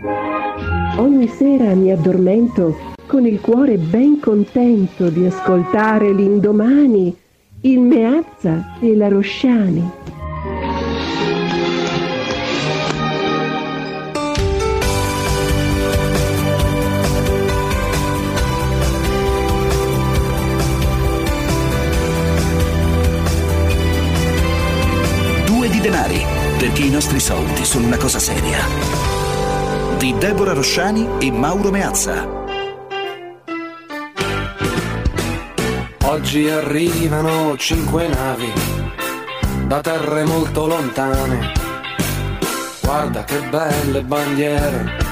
Ogni sera mi addormento con il cuore ben contento di ascoltare l'indomani, il Meazza e la Rosciani. Due di denari, perché i nostri soldi sono una cosa seria. Di Deborah Rosciani e Mauro Meazza. Oggi arrivano cinque navi da terre molto lontane. Guarda che belle bandiere.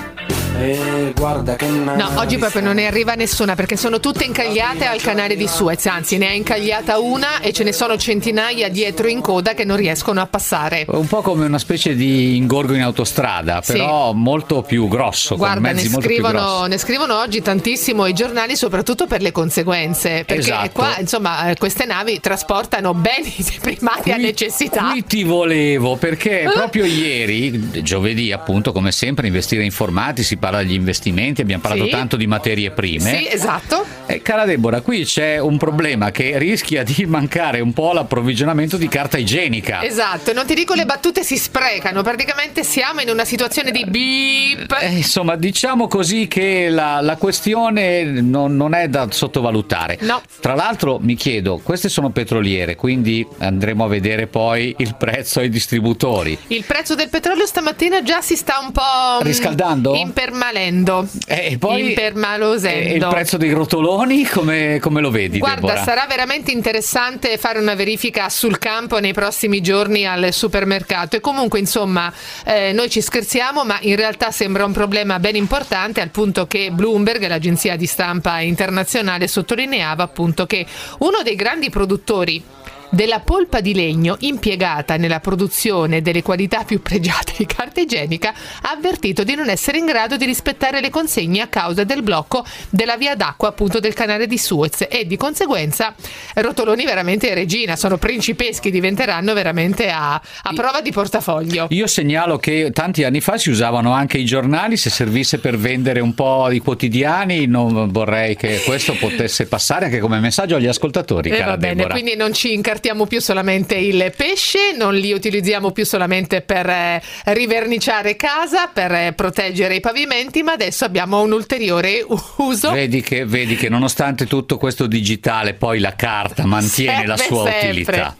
E guarda che. No, oggi proprio non ne arriva nessuna perché sono tutte incagliate al canale di Suez, anzi ne ha incagliata una e ce ne sono centinaia dietro in coda che non riescono a passare. Un po' come una specie di ingorgo in autostrada, Sì. però molto più grosso, Guarda, con ne mezzi molto più scrivono, grossi. ne scrivono oggi tantissimo i giornali, soprattutto per le conseguenze. Perché Esatto. qua, insomma, eh, queste navi trasportano beni di primaria necessità. Qui ti volevo perché proprio ieri, giovedì appunto, come sempre, investire informati, si parla degli investimenti, abbiamo parlato Sì. tanto di materie prime. Sì, esatto. Eh, cara Deborah, qui c'è un problema che rischia di mancare un po' l'approvvigionamento di carta igienica. Esatto, non ti dico le battute si sprecano, praticamente siamo in una situazione di beep. Eh, insomma, diciamo così che la, la questione non, non è da sottovalutare. No. Tra l'altro, mi chiedo, queste sono petroliere, quindi andremo a vedere poi il prezzo ai distributori. Il prezzo del petrolio stamattina già si sta un po' mm, Riscaldando? Impermalendo. Eh, E poi Impermalosendo. e il prezzo dei rotoloni come, come lo vedi, Guarda, Deborah? sarà veramente interessante fare una verifica sul campo nei prossimi giorni al supermercato e comunque insomma eh, noi ci scherziamo ma in realtà sembra un problema ben importante al punto che Bloomberg, l'agenzia di stampa internazionale, sottolineava appunto che uno dei grandi produttori della polpa di legno impiegata nella produzione delle qualità più pregiate di carta igienica ha avvertito di non essere in grado di rispettare le consegne a causa del blocco della via d'acqua appunto del canale di Suez e di conseguenza rotoloni veramente regina, sono principeschi, diventeranno veramente a, a prova di portafoglio. Io segnalo che tanti anni fa si usavano anche i giornali, se servisse per vendere un po' di quotidiani, non vorrei che questo potesse passare anche come messaggio agli ascoltatori, cara Eh, va bene, Deborah. quindi non ci incartiamo più solamente il pesce, non li utilizziamo più solamente per eh, riverniciare casa, per eh, proteggere i pavimenti, ma adesso abbiamo un ulteriore uso. Vedi che, vedi che nonostante tutto questo digitale, poi la carta mantiene la Serve sua sempre. utilità.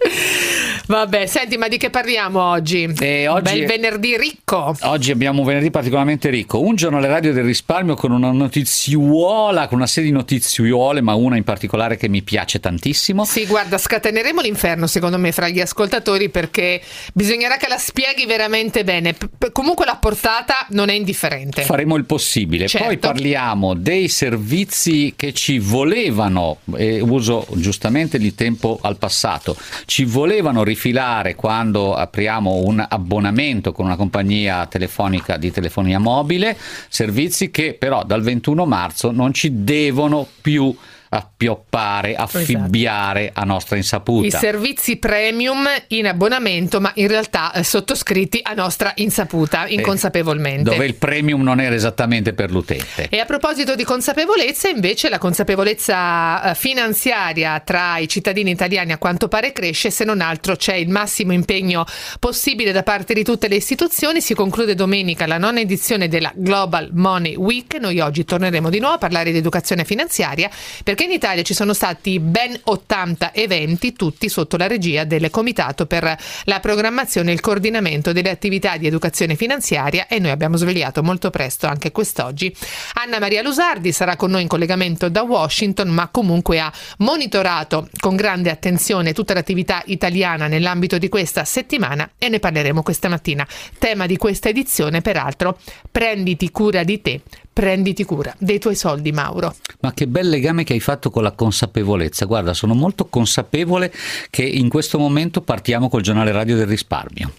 Vabbè, senti, ma di che parliamo oggi? E oggi- Bel venerdì ricco. Oggi abbiamo un venerdì particolarmente ricco, un giornale radio del risparmio con una notiziuola, con una serie di notiziuole, ma una in particolare che mi piace tantissimo. Sì, guarda, scateneremo l'inferno secondo me fra gli ascoltatori perché bisognerà che la spieghi veramente bene. P- comunque la portata non è indifferente. Faremo il possibile. Certo. Poi parliamo dei servizi che ci volevano, e uso giustamente il tempo al passato, ci volevano rifilare quando apriamo un abbonamento con una compagnia telefonica di telefonia mobile, servizi che però dal 21 marzo non ci devono più appioppare, affibbiare a nostra I insaputa. servizi premium in abbonamento, ma in realtà eh, sottoscritti a nostra insaputa, inconsapevolmente. dove il premium non era esattamente per l'utente. E a proposito di consapevolezza, invece, la consapevolezza eh, finanziaria tra i cittadini italiani a quanto pare cresce, se non altro c'è il massimo impegno possibile da parte di tutte le istituzioni. Si conclude domenica la nona edizione della Global Money Week. Noi oggi torneremo di nuovo a parlare di educazione finanziaria perché in Italia ci sono stati ben 80 eventi, tutti sotto la regia del Comitato per la programmazione e il coordinamento delle attività di educazione finanziaria e noi abbiamo svegliato molto presto anche quest'oggi. Anna Maria Lusardi sarà con noi in collegamento da Washington, ma comunque ha monitorato con grande attenzione tutta l'attività italiana nell'ambito di questa settimana e ne parleremo questa mattina. Tema di questa edizione, peraltro, prenditi cura di te. Prenditi cura dei tuoi soldi, Mauro. Ma che bel legame che hai fatto con la consapevolezza. Guarda, sono molto consapevole che in questo momento partiamo col giornale radio del risparmio.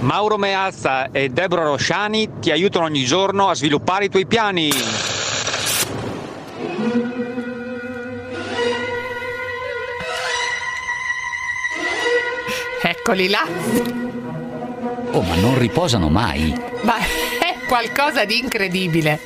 Mauro Meazza e Deborah Rosciani ti aiutano ogni giorno a sviluppare i tuoi piani. Eccoli là. Oh, ma non riposano mai. Ma è qualcosa di incredibile.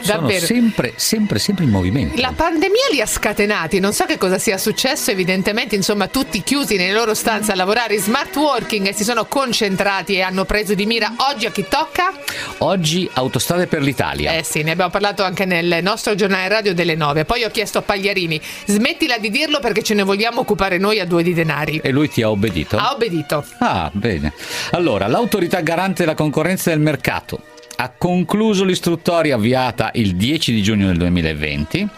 Sono Davvero. sempre, sempre, sempre in movimento. La pandemia li ha scatenati, non so che cosa sia successo, evidentemente insomma tutti chiusi nelle loro stanze a lavorare in smart working e si sono concentrati e hanno preso di mira oggi a chi tocca? Oggi Autostrade per l'Italia. Eh sì, ne abbiamo parlato anche nel nostro giornale radio delle 9. Poi ho chiesto a Pagliarini, smettila di dirlo perché ce ne vogliamo occupare noi a due di denari. E lui ti ha obbedito? Ha obbedito. Ah, bene. Allora, l'autorità garante della concorrenza del mercato ha concluso l'istruttoria avviata il 10 di giugno del 2020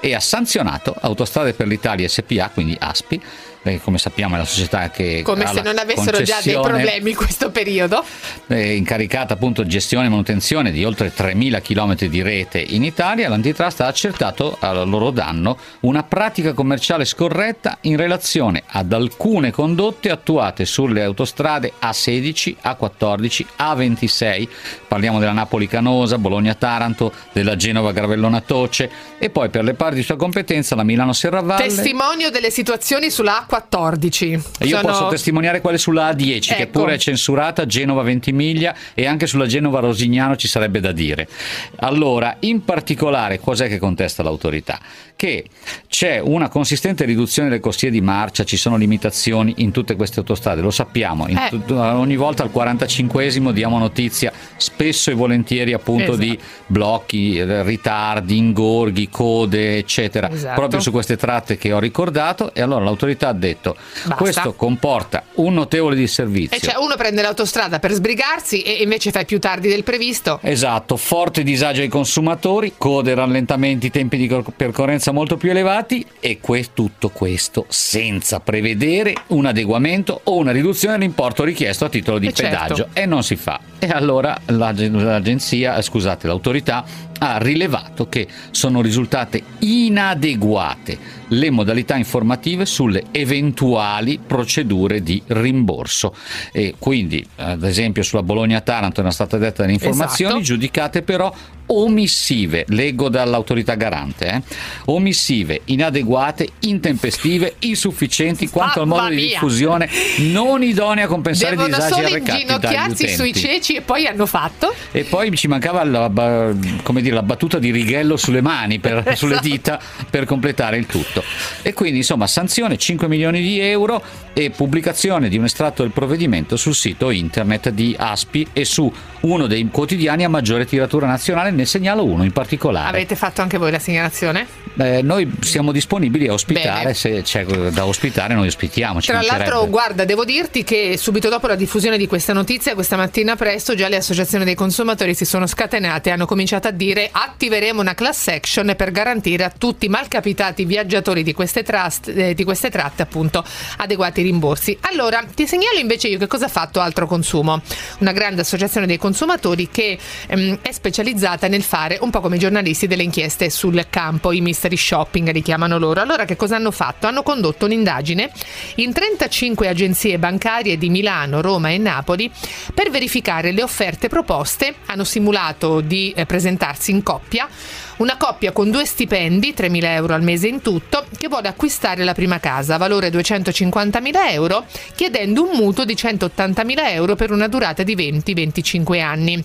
e ha sanzionato Autostrade per l'Italia SPA, quindi ASPI, perché come sappiamo è la società che Come se non avessero già dei problemi in questo periodo. eh, incaricata appunto gestione e manutenzione di oltre 3.000 km di rete in Italia, l'antitrust ha accertato a loro danno una pratica commerciale scorretta in relazione ad alcune condotte attuate sulle autostrade A16, A14, A26, parliamo della Napoli-Canosa, Bologna-Taranto, della Genova-Gravellona-Toce e poi per le parti di sua competenza la Milano-Serravalle. Testimonio delle situazioni sulla A14. E Io Sono- posso testimoniare quelle sulla A10, che Ecco. pure è censurata, Genova Ventimiglia e anche sulla Genova Rosignano ci sarebbe da dire. Allora, in particolare, cos'è che contesta l'autorità? Che c'è una consistente riduzione delle corsie di marcia, ci sono limitazioni in tutte queste autostrade, lo sappiamo, Eh. tut- ogni volta al 45esimo diamo notizia spesso e volentieri appunto Esatto. di blocchi, ritardi, ingorghi, code, eccetera, Esatto. proprio su queste tratte che ho ricordato e allora l'autorità ha detto Basta. questo comporta un notevole disservizio. E cioè uno prende l'autostrada per sbrigarsi e invece fai più tardi del previsto. Esatto, forte disagio ai consumatori, code, rallentamenti, tempi di cor- percorrenza molto più elevati e que- tutto questo senza prevedere un adeguamento o una riduzione dell'importo richiesto a titolo di Eh, certo. pedaggio e non si fa. E allora l'ag- l'agenzia, eh, scusate, l'autorità ha rilevato che sono risultate inadeguate le modalità informative sulle eventuali procedure di rimborso e quindi ad esempio sulla Bologna-Taranto erano state dette delle informazioni Esatto. giudicate però omissive, leggo dall'autorità garante, eh, omissive, inadeguate, intempestive, insufficienti quanto al modo di diffusione, non idonee a compensare i Devono disagi solo inginocchiarsi sui ceci e poi hanno fatto. E poi ci mancava la, dire, la battuta di righello sulle mani, per- sulle Esatto. dita, per completare il tutto. E quindi, insomma, sanzione 5 milioni di euro e pubblicazione di un estratto del provvedimento sul sito internet di Aspi e su uno dei quotidiani a maggiore tiratura nazionale, ne segnalo uno in particolare. Avete fatto anche voi la segnalazione? Eh, noi siamo disponibili a ospitare, Bene. se c'è da ospitare noi ospitiamo. Tra l'altro, guarda, devo dirti che subito dopo la diffusione di questa notizia, questa mattina presto, già le associazioni dei consumatori si sono scatenate e hanno cominciato a dire attiveremo una class action per garantire a tutti i malcapitati viaggiatori di queste, trust- eh, di queste tratte appunto adeguati rimborsi. Allora, ti segnalo invece io che cosa ha fatto Altro Consumo, una grande associazione dei consumatori che ehm, è specializzata nel fare un po' come i giornalisti delle inchieste sul campo, i mystery shopping li chiamano loro. Allora che cosa hanno fatto? Hanno condotto un'indagine in 35 agenzie bancarie di Milano, Roma e Napoli per verificare le offerte proposte. Hanno simulato di eh, presentarsi in coppia. Una coppia con due stipendi, 3.000 euro al mese in tutto, che vuole acquistare la prima casa, valore 250.000 euro, chiedendo un mutuo di 180.000 euro per una durata di 20-25 anni.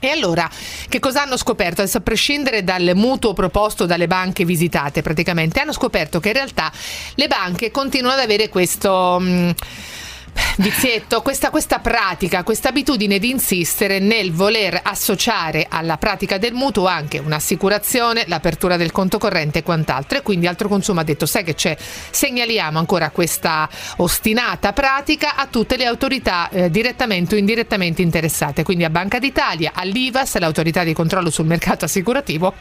E allora, che cosa hanno scoperto? Adesso a prescindere dal mutuo proposto dalle banche visitate, praticamente, hanno scoperto che in realtà le banche continuano ad avere questo... mm, Vizietto, questa, questa pratica, questa abitudine di insistere nel voler associare alla pratica del mutuo anche un'assicurazione, l'apertura del conto corrente e quant'altro. E quindi Altro Consumo ha detto: sai che c'è? Segnaliamo ancora questa ostinata pratica a tutte le autorità eh, direttamente o indirettamente interessate, quindi a Banca d'Italia, all'IVAS, l'autorità di controllo sul mercato assicurativo,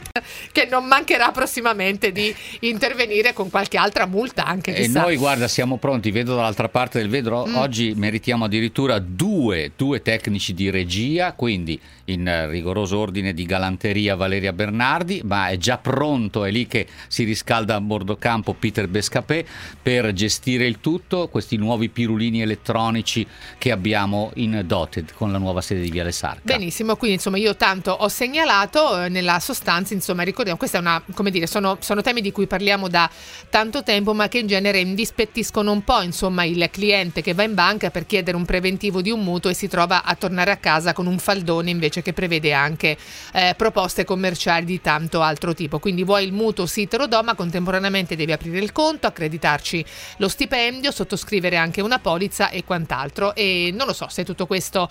che non mancherà prossimamente di intervenire con qualche altra multa anche. E noi, guarda, siamo pronti. Vedo dall'altra parte del vetro. Mm. Oggi meritiamo addirittura due, due tecnici di regia. Quindi, in rigoroso ordine di galanteria, Valeria Bernardi. Ma è già pronto, è lì che si riscalda a bordo campo Peter Bescapè per gestire il tutto. Questi nuovi pirulini elettronici che abbiamo in Dotted con la nuova sede di Viale Sarca. Benissimo, quindi insomma io tanto ho segnalato eh, nella sostanza, insomma ricordiamo, questa è una, come dire, sono, sono temi di cui parliamo da tanto tempo ma che in genere indispettiscono un po' insomma il cliente che va in banca per chiedere un preventivo di un mutuo e si trova a tornare a casa con un faldone invece che prevede anche eh, proposte commerciali di tanto altro tipo. Quindi vuoi il mutuo sì te lo do, ma contemporaneamente devi aprire il conto, accreditarci lo stipendio, sottoscrivere anche una polizza e quant'altro. E non lo so se tutto questo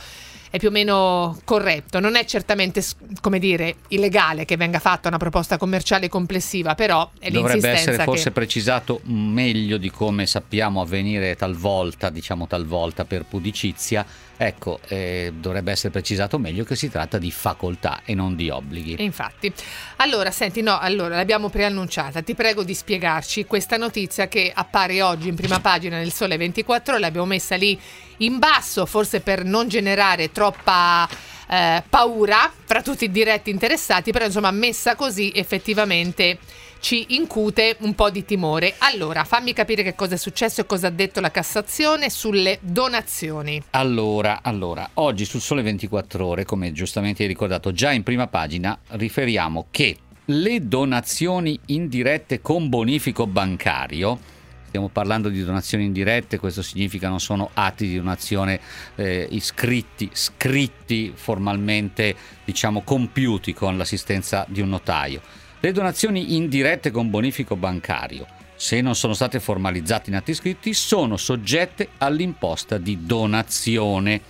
è più o meno corretto. Non è certamente, come dire, illegale che venga fatta una proposta commerciale complessiva, però è Dovrebbe essere che... forse precisato meglio di come sappiamo avvenire talvolta, diciamo talvolta per pudicizia. Ecco, eh, dovrebbe essere precisato meglio che si tratta di facoltà e non di obblighi. Infatti. Allora, senti, no, allora l'abbiamo preannunciata. Ti prego di spiegarci questa notizia che appare oggi in prima pagina nel Sole 24, l'abbiamo messa lì in basso, forse per non generare troppa eh, paura fra tutti i diretti interessati, però insomma messa così effettivamente ci incute un po' di timore. Allora, fammi capire che cosa è successo e cosa ha detto la Cassazione sulle donazioni. Allora, allora, oggi sul Sole 24 Ore, come giustamente hai ricordato già in prima pagina, riferiamo che le donazioni indirette con bonifico bancario stiamo parlando di donazioni indirette, questo significa non sono atti di donazione eh, iscritti, scritti formalmente, diciamo compiuti con l'assistenza di un notaio. Le donazioni indirette con bonifico bancario, se non sono state formalizzate in atti scritti, sono soggette all'imposta di donazione.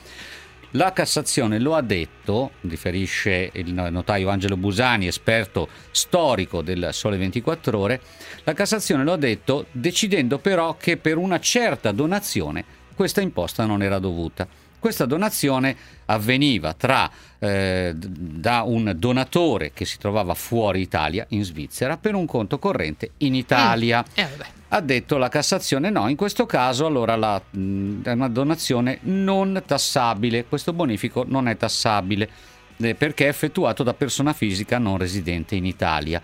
La Cassazione lo ha detto, riferisce il notaio Angelo Busani, esperto storico del Sole 24 Ore, la Cassazione lo ha detto decidendo però che per una certa donazione questa imposta non era dovuta. Questa donazione avveniva tra, eh, da un donatore che si trovava fuori Italia, in Svizzera, per un conto corrente in Italia. Mm. Eh, ha detto la Cassazione no, in questo caso allora la, mh, è una donazione non tassabile, questo bonifico non è tassabile eh, perché è effettuato da persona fisica non residente in Italia.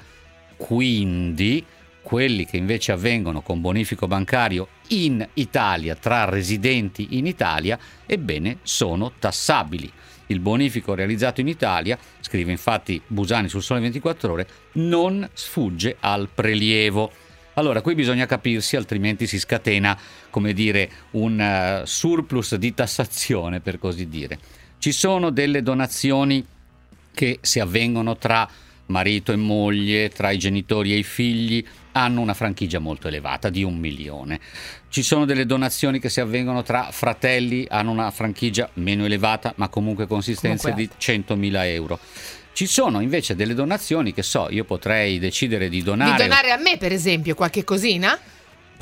Quindi quelli che invece avvengono con bonifico bancario in Italia tra residenti in Italia, ebbene sono tassabili. Il bonifico realizzato in Italia, scrive infatti Busani sul Sole 24 ore, non sfugge al prelievo. Allora, qui bisogna capirsi, altrimenti si scatena, come dire, un uh, surplus di tassazione, per così dire. Ci sono delle donazioni che si avvengono tra marito e moglie, tra i genitori e i figli, hanno una franchigia molto elevata di un milione. Ci sono delle donazioni che si avvengono tra fratelli, hanno una franchigia meno elevata, ma comunque consistenza comunque. di 100.000 euro. Ci sono invece delle donazioni che so, io potrei decidere di donare. Di donare a me, per esempio, qualche cosina?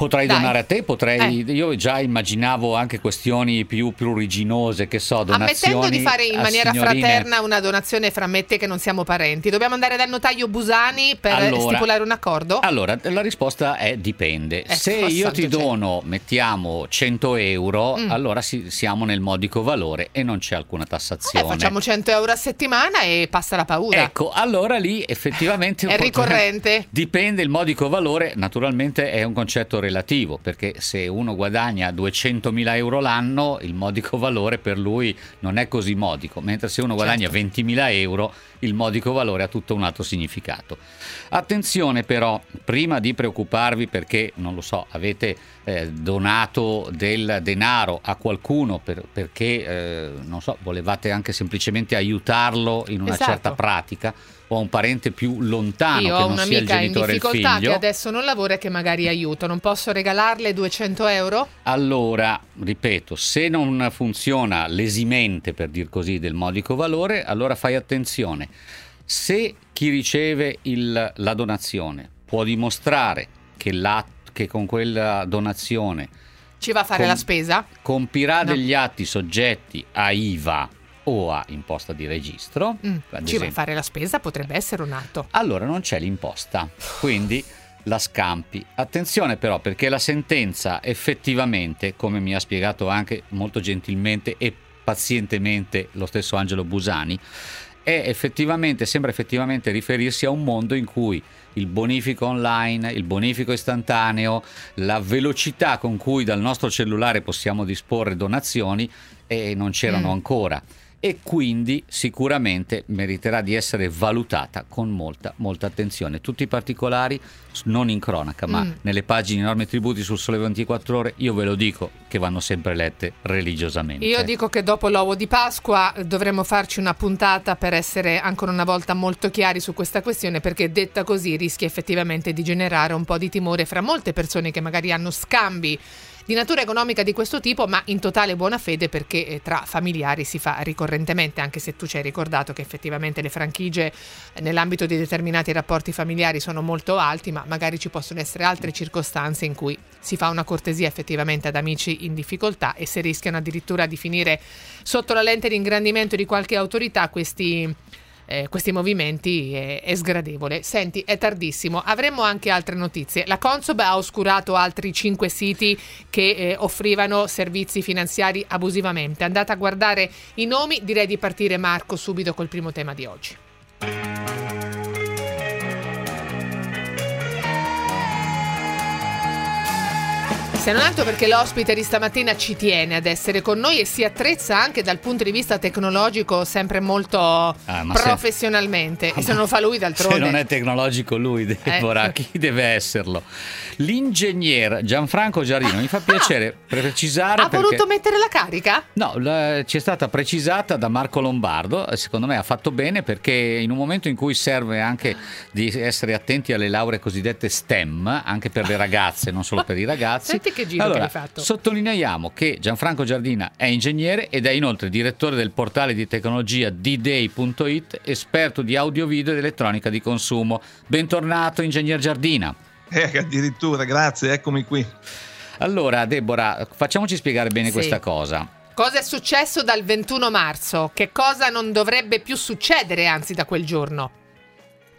Potrei Dai. donare a te, potrei. Eh. Io già immaginavo anche questioni più pruriginose, che so, donazioni. Ammettendo di fare in maniera signorine... fraterna una donazione fra me e te che non siamo parenti, dobbiamo andare dal notaio Busani per allora, stipulare un accordo? Allora, la risposta è dipende. Eh, Se io ti dono, mettiamo 100 euro, mm. allora si, siamo nel modico valore e non c'è alcuna tassazione. Eh, facciamo 100 euro a settimana e passa la paura. Ecco, allora lì effettivamente è ricorrente. Dipende il modico valore, naturalmente è un concetto relativo relativo, perché se uno guadagna 200.000 euro l'anno, il modico valore per lui non è così modico, mentre se uno guadagna certo. 20.000 euro, il modico valore ha tutto un altro significato. Attenzione però, prima di preoccuparvi perché, non lo so, avete eh, donato del denaro a qualcuno per, perché, eh, non so, volevate anche semplicemente aiutarlo in una esatto. certa pratica, o a un parente più lontano Io che non sia il genitore e il figlio. che adesso non lavora e che magari aiuto, non posso regalarle 200 euro? Allora, ripeto, se non funziona l'esimente, per dir così, del modico valore, allora fai attenzione. Se chi riceve il, la donazione può dimostrare che, che con quella donazione ci va a fare com- la spesa? Compirà no. degli atti soggetti a IVA o a imposta di registro. Mm, ci vai a fare la spesa, potrebbe essere un atto. Allora non c'è l'imposta, quindi la scampi. Attenzione però perché la sentenza effettivamente, come mi ha spiegato anche molto gentilmente e pazientemente lo stesso Angelo Busani, è effettivamente, sembra effettivamente riferirsi a un mondo in cui il bonifico online, il bonifico istantaneo, la velocità con cui dal nostro cellulare possiamo disporre donazioni eh, non c'erano mm. ancora e quindi sicuramente meriterà di essere valutata con molta, molta attenzione. Tutti i particolari, non in cronaca, ma Mm. nelle pagine norme tributi sul Sole 24 Ore, io ve lo dico che vanno sempre lette religiosamente. Io dico che dopo l'uovo di Pasqua eh, dovremmo farci una puntata per essere ancora una volta molto chiari su questa questione perché detta così rischia effettivamente di generare un po' di timore fra molte persone che magari hanno scambi di natura economica di questo tipo, ma in totale buona fede perché eh, tra familiari si fa ricorrentemente, anche se tu ci hai ricordato che effettivamente le franchigie eh, nell'ambito di determinati rapporti familiari sono molto alti, ma magari ci possono essere altre circostanze in cui si fa una cortesia effettivamente ad amici in difficoltà e se rischiano addirittura di finire sotto la lente di ingrandimento di qualche autorità questi eh, questi movimenti è, è sgradevole. Senti, è tardissimo, avremmo anche altre notizie. La Consob ha oscurato altri cinque siti che eh, offrivano servizi finanziari abusivamente. Andate a guardare i nomi, direi di partire Marco subito col primo tema di oggi. Se non altro perché l'ospite di stamattina ci tiene ad essere con noi e si attrezza anche dal punto di vista tecnologico sempre molto Ah, ma se- professionalmente. e se non lo fa lui d'altronde. Se non è tecnologico lui, Deborah, Ecco. chi deve esserlo? L'ingegner Gianfranco Giardino, mi fa piacere precisare ha perché... voluto mettere la carica? No, la- ci è stata precisata da Marco Lombardo, secondo me ha fatto bene perché in un momento in cui serve anche di essere attenti alle lauree cosiddette STEM, anche per le ragazze, non solo per i ragazzi. Senti che giro allora, che hai fatto. Sottolineiamo che Gianfranco Giardina è ingegnere ed è inoltre direttore del portale di tecnologia dday.it, esperto di audio video ed elettronica di consumo. Bentornato, ingegner Giardina. Eh, addirittura, grazie, eccomi qui. Allora, Deborah, facciamoci spiegare bene Sì. questa cosa. Cosa è successo dal 21 marzo? Che cosa non dovrebbe più succedere anzi da quel giorno?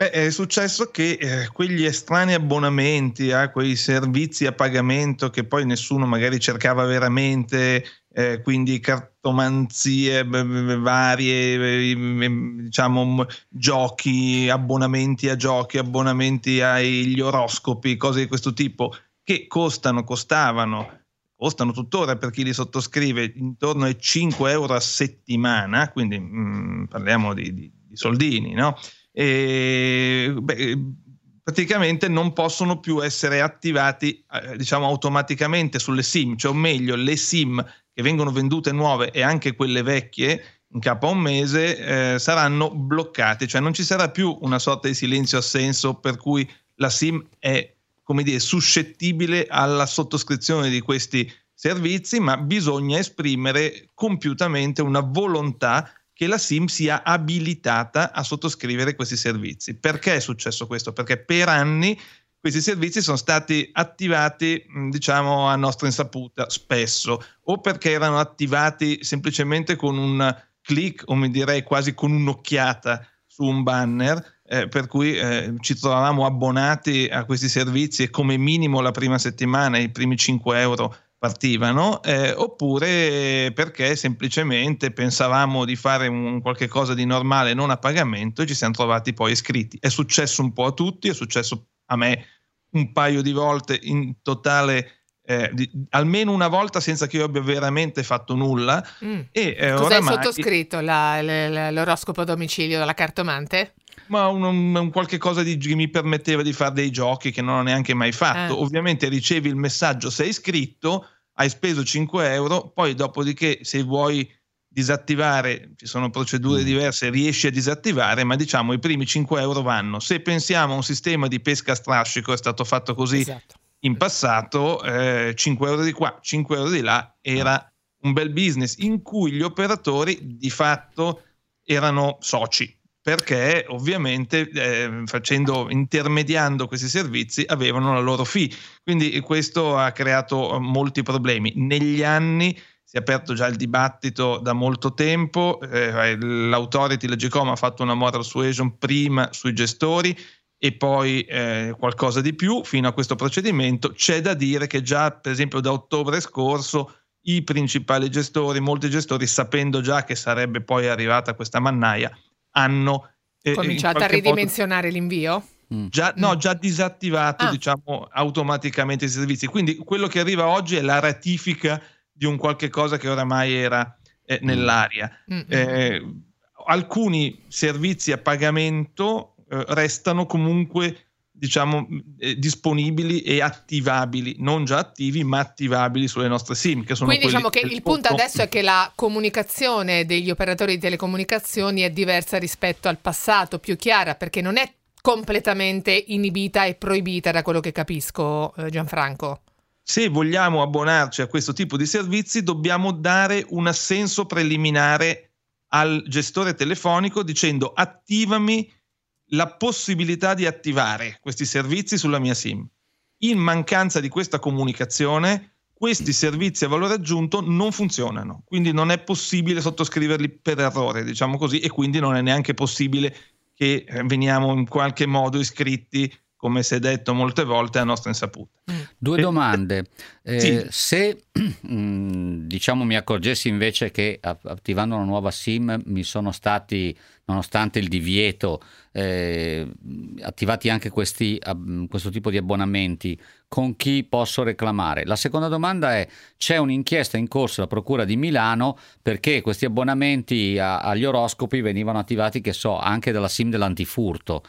Beh, è successo che eh, quegli estranei abbonamenti a quei servizi a pagamento che poi nessuno magari cercava veramente, eh, quindi cartomanzie b- b- varie, eh, m- diciamo giochi, abbonamenti a giochi, abbonamenti agli oroscopi, cose di questo tipo, che costano, costavano, costano tuttora per chi li sottoscrive intorno ai 5 euro a settimana, quindi mm, parliamo di, di- di soldini, no? E, beh, praticamente non possono più essere attivati eh, diciamo automaticamente sulle sim, cioè o meglio le sim che vengono vendute nuove e anche quelle vecchie in capo a un mese eh, saranno bloccate, cioè non ci sarà più una sorta di silenzio assenso per cui la sim è come dire suscettibile alla sottoscrizione di questi servizi, ma bisogna esprimere compiutamente una volontà che la SIM sia abilitata a sottoscrivere questi servizi. Perché è successo questo? Perché per anni questi servizi sono stati attivati, diciamo, a nostra insaputa, spesso, o perché erano attivati semplicemente con un click, o mi direi quasi con un'occhiata su un banner, eh, per cui eh, ci trovavamo abbonati a questi servizi e come minimo la prima settimana i primi 5 euro partivano, eh, oppure perché semplicemente pensavamo di fare un qualche cosa di normale non a pagamento e ci siamo trovati poi iscritti. È successo un po' a tutti, è successo a me un paio di volte in totale, eh, di- almeno una volta senza che io abbia veramente fatto nulla. Mm. E, eh, Cosa hai oramai- sottoscritto? La- la- la- l'oroscopo a domicilio della cartomante? ma un, un- un qualche cosa di, che mi permetteva di fare dei giochi che non ho neanche mai fatto. Eh. Ovviamente ricevi il messaggio, sei iscritto, hai speso 5 euro, poi dopodiché se vuoi disattivare, ci sono procedure Mm. diverse, riesci a disattivare, ma diciamo i primi 5 euro vanno. Se pensiamo a un sistema di pesca a strascico, è stato fatto così Esatto. in passato, eh, 5 euro di qua, 5 euro di là, era un bel business in cui gli operatori di fatto erano soci perché ovviamente eh, facendo intermediando questi servizi avevano la loro fee. Quindi questo ha creato eh, molti problemi. Negli anni si è aperto già il dibattito da molto tempo eh, l'autority la GCOM ha fatto una moral suasion prima sui gestori e poi eh, qualcosa di più fino a questo procedimento. C'è da dire che già per esempio da ottobre scorso i principali gestori, molti gestori, sapendo già che sarebbe poi arrivata questa mannaia, hanno eh, Cominciato in a qualche modo ridimensionare l'invio? Mm. Già, no, già disattivato Ah. diciamo, automaticamente i servizi. Quindi quello che arriva oggi è la ratifica di un qualche cosa che oramai era eh, nell'aria. Mm-hmm. Eh, alcuni servizi a pagamento eh, restano comunque diciamo eh, disponibili e attivabili, non già attivi ma attivabili sulle nostre SIM. Che sono Quindi diciamo che il punto adesso è che la comunicazione degli operatori di telecomunicazioni è diversa rispetto al passato, più chiara, perché non è completamente inibita e proibita da quello che capisco, eh, Gianfranco. Se vogliamo abbonarci a questo tipo di servizi dobbiamo dare un assenso preliminare al gestore telefonico dicendo attivami la possibilità di attivare questi servizi sulla mia SIM. In mancanza di questa comunicazione, questi servizi a valore aggiunto non funzionano, quindi non è possibile sottoscriverli per errore, diciamo così, e quindi non è neanche possibile che eh, veniamo in qualche modo iscritti, come si è detto molte volte, a nostra insaputa. Due Eh, domande. Eh, sì. Se mm, diciamo mi accorgessi invece che attivando una nuova SIM mi sono stati, nonostante il divieto, eh, attivati anche questi, questo tipo di abbonamenti, con chi posso reclamare? La seconda domanda è: c'è un'inchiesta in corso alla Procura di Milano perché questi abbonamenti a- agli oroscopi venivano attivati, che so, anche dalla SIM dell'antifurto.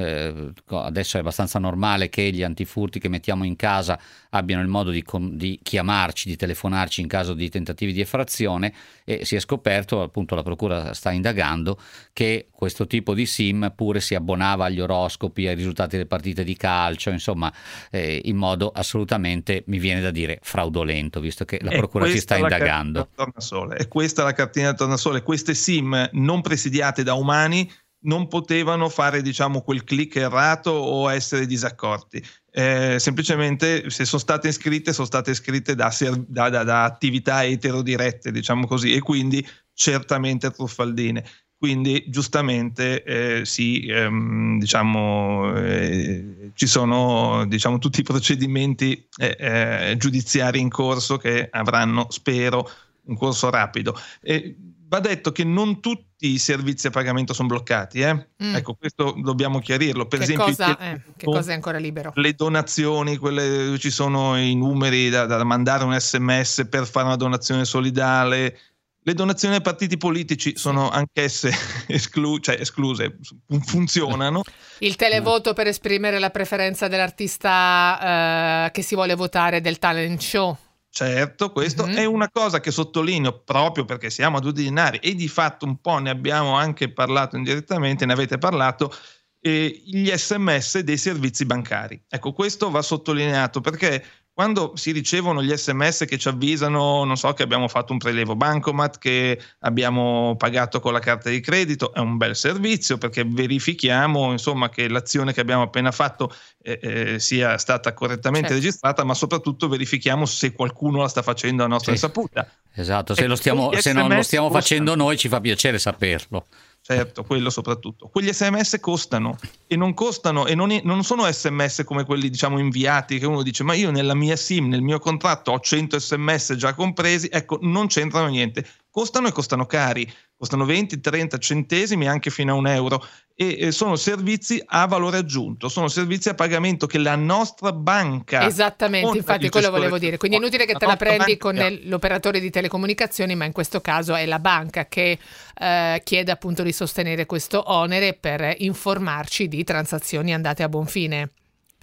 Eh, adesso è abbastanza normale che gli antifurti che mettiamo in casa abbiano il modo di, com- di chiamarci, di telefonarci in caso di tentativi di effrazione e si è scoperto, appunto la procura sta indagando, che questo tipo di SIM pure si abbonava agli oroscopi, ai risultati delle partite di calcio, insomma eh, in modo assolutamente, mi viene da dire, fraudolento, visto che la procura ci questa sta indagando. del tornasole. È questa la cartina tornasole. Queste SIM non presidiate da umani non potevano fare diciamo quel click errato o essere disaccorti. Eh, semplicemente se sono state iscritte sono state iscritte da, da- da- da attività eterodirette diciamo così e quindi certamente truffaldine quindi giustamente eh, sì, ehm, diciamo, eh, ci sono diciamo, tutti i procedimenti eh, eh, giudiziari in corso che avranno, spero, un corso rapido. E va detto che non tutti i servizi a pagamento sono bloccati, eh? Mm. ecco questo dobbiamo chiarirlo. Per che, esempio, cosa, eh, che cosa è ancora libero? le donazioni, quelle, ci sono i numeri da, da mandare un sms per fare una donazione solidale. Le donazioni ai partiti politici sono anch'esse esclu- cioè escluse, fun- funzionano. Il televoto per esprimere la preferenza dell'artista eh, che si vuole votare del talent show. Certo, questo Mhm. è una cosa che sottolineo proprio perché siamo a due dinari e di fatto un po' ne abbiamo anche parlato indirettamente, ne avete parlato, eh, gli sms dei servizi bancari. Ecco, questo va sottolineato perché quando si ricevono gli sms che ci avvisano, non so, che abbiamo fatto un prelevo bancomat, che abbiamo pagato con la carta di credito, è un bel servizio perché verifichiamo insomma che l'azione che abbiamo appena fatto eh, eh, sia stata correttamente Certo. registrata, ma soprattutto verifichiamo se qualcuno la sta facendo a nostra Sì. insaputa. Esatto, se, lo stiamo- se non lo stiamo facendo noi ci fa piacere saperlo. Certo, quello soprattutto. Quegli sms costano e non costano e non, non sono sms come quelli diciamo inviati che uno dice ma io nella mia SIM, nel mio contratto ho 100 sms già compresi, ecco non c'entrano niente. Costano e costano cari, costano 20, 30 centesimi anche fino a un euro e, sono servizi a valore aggiunto, sono servizi a pagamento che la nostra banca... Esattamente, infatti quello volevo dire. Quindi è inutile che te la prendi banca con l'operatore di telecomunicazioni, ma in questo caso è la banca che eh, chiede appunto di sostenere questo onere per informarci di transazioni andate a buon fine.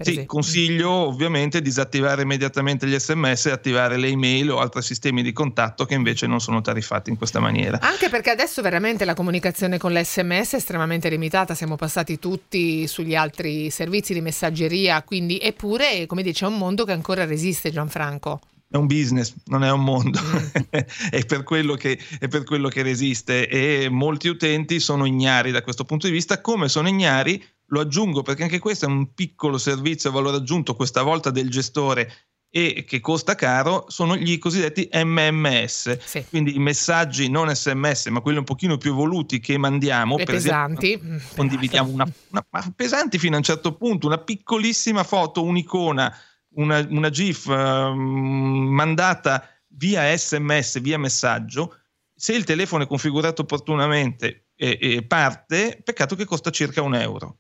Sì, esempio. consiglio ovviamente disattivare immediatamente gli sms e attivare le email o altri sistemi di contatto che invece non sono tariffati in questa maniera. Anche perché adesso veramente la comunicazione con l'SMS è estremamente limitata, siamo passati tutti sugli altri servizi di messaggeria, quindi eppure, come dice, è un mondo che ancora resiste, Gianfranco. È un business, non è un mondo, Mm. è, per quello che, è per quello che resiste e molti utenti sono ignari da questo punto di vista, come sono ignari, lo aggiungo perché anche questo è un piccolo servizio a valore aggiunto, questa volta del gestore e che costa caro, sono gli cosiddetti MMS, Sì. quindi i messaggi non SMS, ma quelli un pochino più evoluti che mandiamo. E per esempio, pesanti. Mm, condividiamo una, una- ma pesanti fino a un certo punto, una piccolissima foto, un'icona, una, una GIF ehm, mandata via SMS, via messaggio. Se il telefono è configurato opportunamente e, e parte, peccato che costa circa un euro.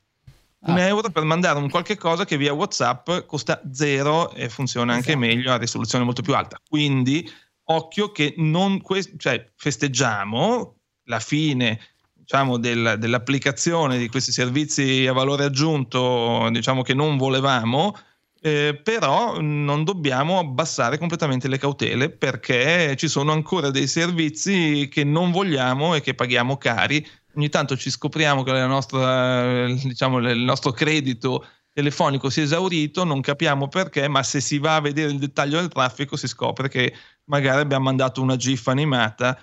Un Ah. euro per mandare un qualche cosa che via WhatsApp costa zero e funziona anche Esatto. meglio a risoluzione molto più alta. Quindi occhio che non que- cioè, festeggiamo la fine diciamo, del, dell'applicazione di questi servizi a valore aggiunto diciamo, che non volevamo, eh, però non dobbiamo abbassare completamente le cautele perché ci sono ancora dei servizi che non vogliamo e che paghiamo cari. Ogni tanto ci scopriamo che nostra, diciamo, il nostro credito telefonico si è esaurito, non capiamo perché, ma se si va a vedere il dettaglio del traffico si scopre che magari abbiamo mandato una GIF animata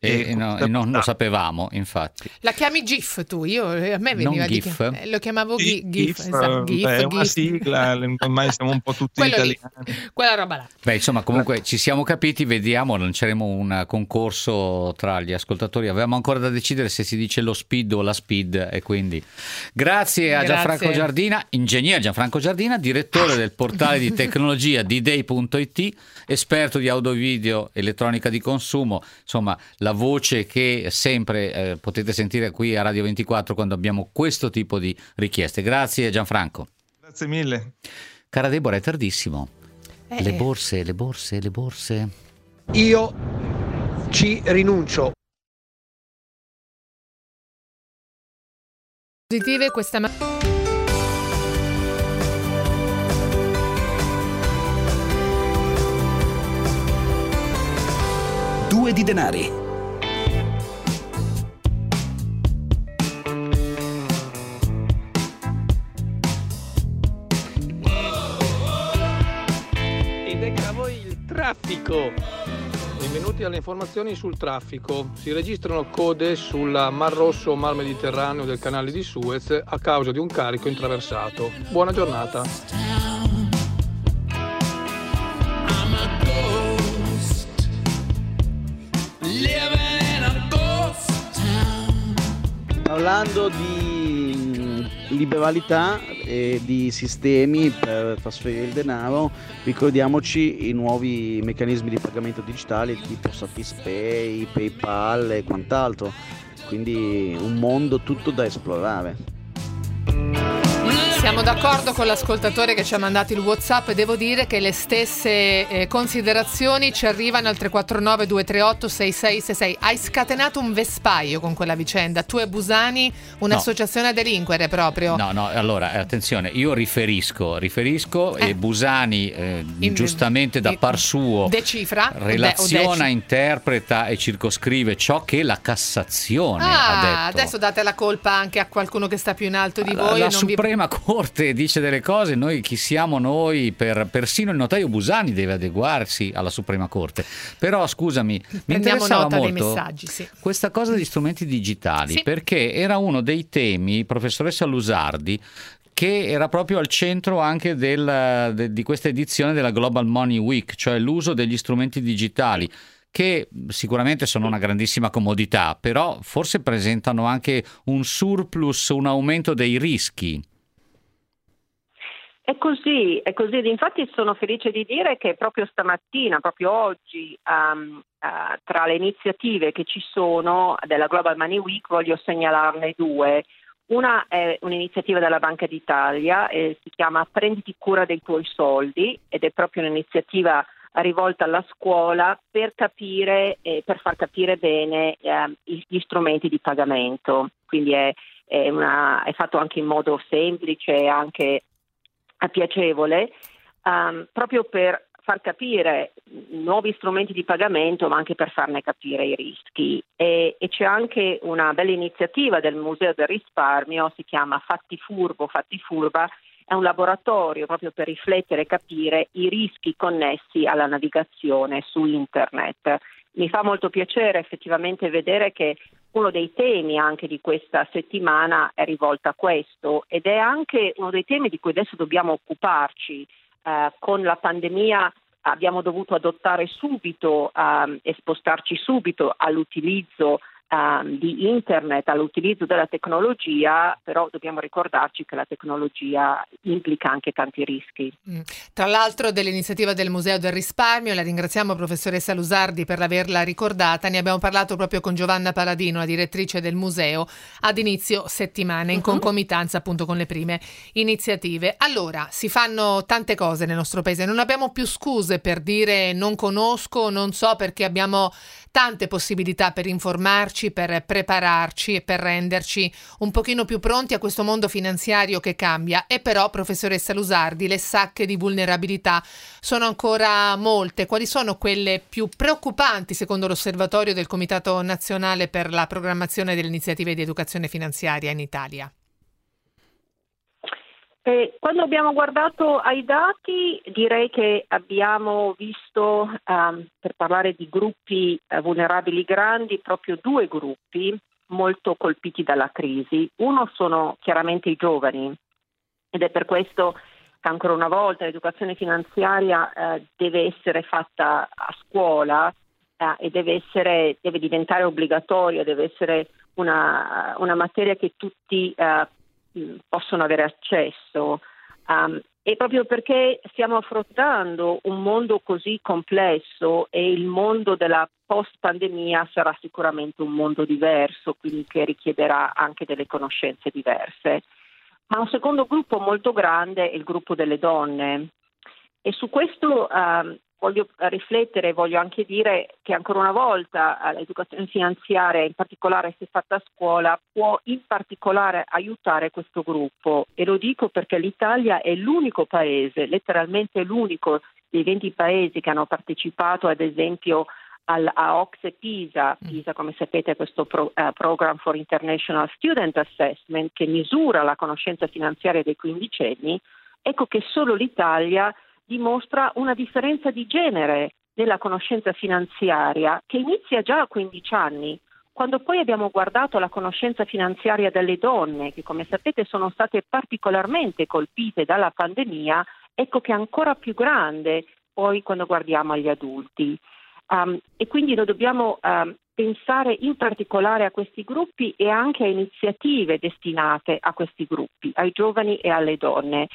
e, e, no, e, non lo sapevamo, infatti. La chiami GIF tu? Io, eh, a me veniva non GIF. Chiam- eh, lo chiamavo GIF. GIF, esatto. GIF, beh, è una sigla, ormai siamo un po' tutti italiani. Lì, quella roba là. Beh, insomma, comunque ci siamo capiti, vediamo, lanceremo un concorso tra gli ascoltatori. Avevamo ancora da decidere se si dice lo speed o la speed e quindi grazie a grazie. Gianfranco Giardina, ingegnere Gianfranco Giardina, direttore del portale di tecnologia d-day.it, esperto di audio video, elettronica di consumo, insomma, la la voce che sempre eh, potete sentire qui a Radio 24 quando abbiamo questo tipo di richieste. Grazie Gianfranco. Grazie mille. Cara Deborah, è tardissimo. Eh. Le borse, le borse, le borse. Io ci rinuncio. Positive questa mattina. Due di denari. Alle informazioni sul traffico. Si registrano code sul Mar Rosso Mar Mediterraneo del canale di Suez a causa di un carico intraversato. Buona giornata. Parlando di liberalità e di sistemi per trasferire il denaro, ricordiamoci i nuovi meccanismi di pagamento digitale tipo Satispay, PayPal e quant'altro, quindi un mondo tutto da esplorare. Siamo d'accordo con l'ascoltatore che ci ha mandato il WhatsApp. Devo dire che le stesse eh, considerazioni ci arrivano al 349 238 6666. Hai scatenato un vespaio con quella vicenda. Tu e Busani, un'associazione no. a delinquere proprio. No, no, allora attenzione, io riferisco, riferisco eh. e Busani eh, in, giustamente da par suo decifra, relaziona, dec- interpreta e circoscrive ciò che la Cassazione ah, ha detto. Adesso date la colpa anche a qualcuno che sta più in alto di la, voi. La Suprema vi... Corte dice delle cose, noi chi siamo noi? Per, persino il notaio Busani deve adeguarsi alla Suprema Corte. Però scusami, mi interessava molto sì. questa cosa degli strumenti digitali, sì. perché era uno dei temi, professoressa Lusardi, che era proprio al centro anche del, de, di questa edizione della Global Money Week, cioè l'uso degli strumenti digitali che sicuramente sono una grandissima comodità, però forse presentano anche un surplus, un aumento dei rischi. È così, è così. Infatti sono felice di dire che proprio stamattina, proprio oggi, um, uh, tra le iniziative che ci sono della Global Money Week voglio segnalarne due. Una è un'iniziativa della Banca d'Italia, eh, si chiama Prenditi cura dei tuoi soldi ed è proprio un'iniziativa rivolta alla scuola per capire, eh, per far capire bene eh, gli strumenti di pagamento. Quindi è, è, una, è fatto anche in modo semplice e anche piacevole um, proprio per far capire nuovi strumenti di pagamento ma anche per farne capire i rischi. E, e, c'è anche una bella iniziativa del Museo del Risparmio, si chiama Fatti Furbo, Fatti Furba, è un laboratorio proprio per riflettere e capire i rischi connessi alla navigazione su internet. Mi fa molto piacere effettivamente vedere che uno dei temi anche di questa settimana è rivolto a questo ed è anche uno dei temi di cui adesso dobbiamo occuparci. Eh, con la pandemia abbiamo dovuto adottare subito eh, e spostarci subito all'utilizzo um, di internet, all'utilizzo della tecnologia, però dobbiamo ricordarci che la tecnologia implica anche tanti rischi. Mm. Tra l'altro dell'iniziativa del Museo del Risparmio, la ringraziamo professoressa Lusardi per averla ricordata, ne abbiamo parlato proprio con Giovanna Paladino, la direttrice del museo, ad inizio settimana, in uh-huh. concomitanza appunto con le prime iniziative. Allora, si fanno tante cose nel nostro paese, non abbiamo più scuse per dire non conosco, non so perché abbiamo tante possibilità per informarci, per prepararci e per renderci un pochino più pronti a questo mondo finanziario che cambia. E però, professoressa Lusardi, le sacche di vulnerabilità sono ancora molte. Quali sono quelle più preoccupanti secondo l'osservatorio del Comitato Nazionale per la programmazione delle iniziative di educazione finanziaria in Italia? Eh, quando abbiamo guardato ai dati direi che abbiamo visto, um, per parlare di gruppi uh, vulnerabili grandi, proprio due gruppi molto colpiti dalla crisi. Uno sono chiaramente i giovani ed è per questo che ancora una volta l'educazione finanziaria uh, deve essere fatta a scuola uh, e deve, essere, deve, diventare obbligatoria, deve essere una, una materia che tutti possono avere accesso. Um, e proprio perché stiamo affrontando un mondo così complesso e il mondo della post pandemia sarà sicuramente un mondo diverso, quindi che richiederà anche delle conoscenze diverse. Ma un secondo gruppo molto grande è il gruppo delle donne. E su questo um, voglio riflettere, voglio anche dire che ancora una volta eh, l'educazione finanziaria, in particolare se fatta a scuola, può in particolare aiutare questo gruppo. E lo dico perché l'Italia è l'unico paese, letteralmente l'unico dei 20 paesi che hanno partecipato ad esempio al, a OXE PISA, mm. PISA come sapete è questo pro, uh, Program for International Student Assessment che misura la conoscenza finanziaria dei quindicenni, ecco che solo l'Italia dimostra una differenza di genere nella conoscenza finanziaria che inizia già a 15 anni. Quando poi abbiamo guardato la conoscenza finanziaria delle donne, che come sapete sono state particolarmente colpite dalla pandemia, ecco che è ancora più grande poi quando guardiamo agli adulti. Um, e quindi noi dobbiamo um, pensare in particolare a questi gruppi e anche a iniziative destinate a questi gruppi, ai giovani e alle donne.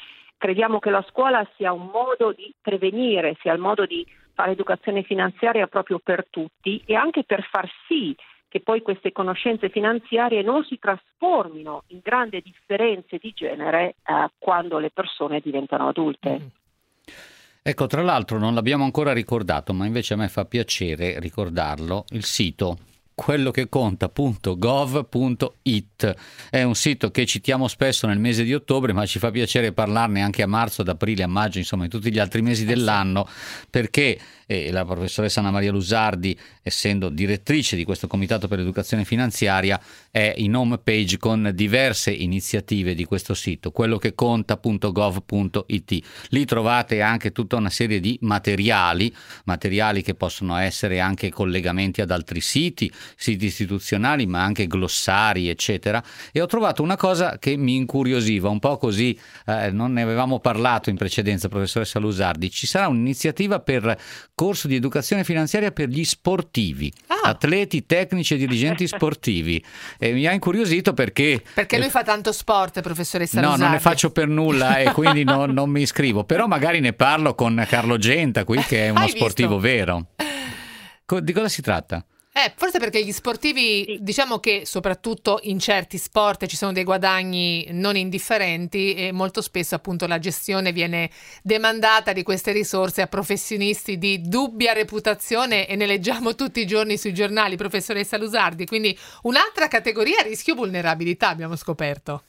Crediamo che la scuola sia un modo di prevenire, sia il modo di fare educazione finanziaria proprio per tutti e anche per far sì che poi queste conoscenze finanziarie non si trasformino in grandi differenze di genere eh, quando le persone diventano adulte. Mm. Ecco, tra l'altro non l'abbiamo ancora ricordato, ma invece a me fa piacere ricordarlo, il sito quello che conta.gov.it. È un sito che citiamo spesso nel mese di ottobre, ma ci fa piacere parlarne anche a marzo, ad aprile, a maggio, insomma in tutti gli altri mesi dell'anno, perché eh, la professoressa Anna Maria Lusardi, essendo direttrice di questo Comitato per l'Educazione Finanziaria, è in home page con diverse iniziative di questo sito, quello che conta.gov.it. Lì trovate anche tutta una serie di materiali, materiali che possono essere anche collegamenti ad altri siti, siti istituzionali, ma anche glossari, eccetera. E ho trovato una cosa che mi incuriosiva, un po' così, eh, non ne avevamo parlato in precedenza, professoressa Lusardi. Ci sarà un'iniziativa per corso di educazione finanziaria per gli sportivi, ah. atleti, tecnici e dirigenti sportivi. E mi ha incuriosito perché... Perché lui eh, fa tanto sport, professoressa No, Lusardi. non ne faccio per nulla e quindi non, non mi iscrivo. Però magari ne parlo con Carlo Genta qui che è uno sportivo vero. Di cosa si tratta? Eh, forse perché gli sportivi, sì. diciamo che soprattutto in certi sport ci sono dei guadagni non indifferenti e molto spesso appunto la gestione viene demandata di queste risorse a professionisti di dubbia reputazione e ne leggiamo tutti i giorni sui giornali, professoressa Lusardi, quindi un'altra categoria a rischio vulnerabilità abbiamo scoperto.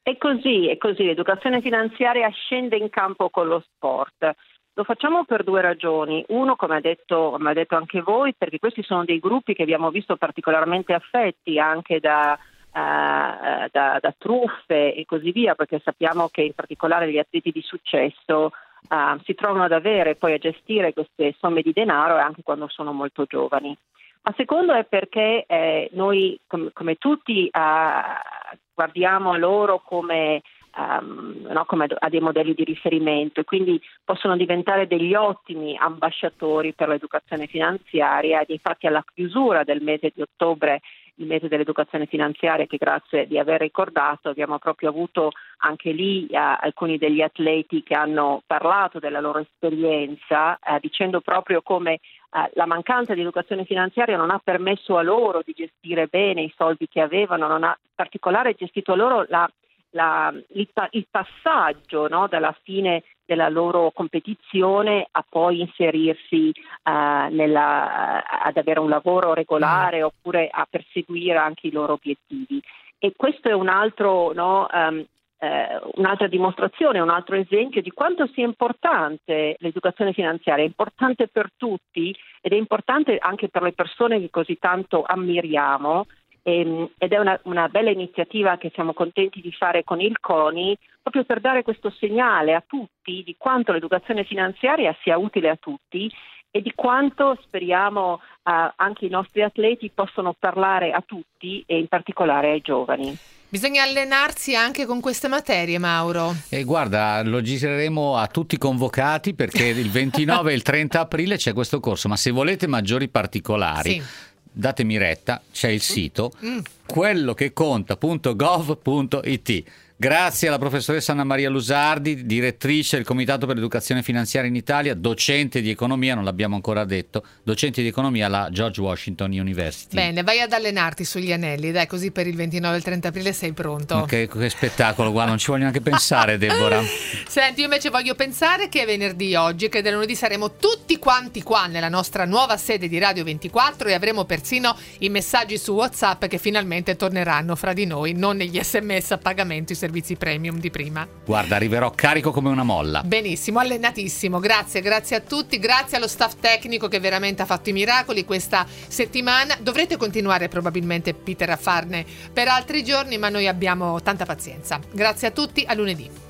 È così, è così, l'educazione finanziaria scende in campo con lo sport. Lo facciamo per due ragioni. Uno, come ha, detto, come ha detto anche voi, perché questi sono dei gruppi che abbiamo visto particolarmente affetti anche da, Uh, da, da, truffe e così via, perché sappiamo che in particolare gli atleti di successo uh, si trovano ad avere poi a gestire queste somme di denaro anche quando sono molto giovani. Ma secondo è perché eh, noi, com- come tutti, uh, guardiamo a loro come um, no, come a dei modelli di riferimento e quindi possono diventare degli ottimi ambasciatori per l'educazione finanziaria. Ed infatti alla chiusura del mese di ottobre il mese dell'educazione finanziaria che grazie di aver ricordato abbiamo proprio avuto anche lì eh, alcuni degli atleti che hanno parlato della loro esperienza eh, dicendo proprio come eh, la mancanza di educazione finanziaria non ha permesso a loro di gestire bene i soldi che avevano, non ha in particolare gestito loro la la, il, il, passaggio no, dalla fine della loro competizione a poi inserirsi uh, nella, ad avere un lavoro regolare mm. oppure a perseguire anche i loro obiettivi. E questo è un altro, no, um, eh, un'altra dimostrazione, un altro esempio di quanto sia importante l'educazione finanziaria, è importante per tutti ed è importante anche per le persone che così tanto ammiriamo ed è una, una, bella iniziativa che siamo contenti di fare con il CONI proprio per dare questo segnale a tutti di quanto l'educazione finanziaria sia utile a tutti e di quanto speriamo eh, anche i nostri atleti possano parlare a tutti e in particolare ai giovani. Bisogna allenarsi anche con queste materie, Mauro. E guarda, lo gireremo a tutti i convocati perché il 29 e il 30 aprile c'è questo corso, ma se volete maggiori particolari, sì datemi retta, c'è il sito. Mm. quello che conta.gov.it Grazie alla professoressa Anna Maria Lusardi, direttrice del Comitato per l'Educazione Finanziaria in Italia, docente di economia, non l'abbiamo ancora detto, docente di economia alla George Washington University. Bene, vai ad allenarti sugli anelli, dai, così per il 29 e il 30 aprile sei pronto. Che, che spettacolo, guarda, non ci voglio neanche pensare, Deborah. Senti, io invece voglio pensare che è venerdì oggi e che da lunedì saremo tutti quanti qua nella nostra nuova sede di Radio 24 e avremo persino i messaggi su WhatsApp che finalmente torneranno fra di noi, non negli sms a pagamento servizi premium di prima. Guarda, arriverò carico come una molla. Benissimo, allenatissimo. Grazie, grazie a tutti, grazie allo staff tecnico che veramente ha fatto i miracoli questa settimana. Dovrete continuare probabilmente Peter a farne per altri giorni, ma noi abbiamo tanta pazienza. Grazie a tutti, a lunedì.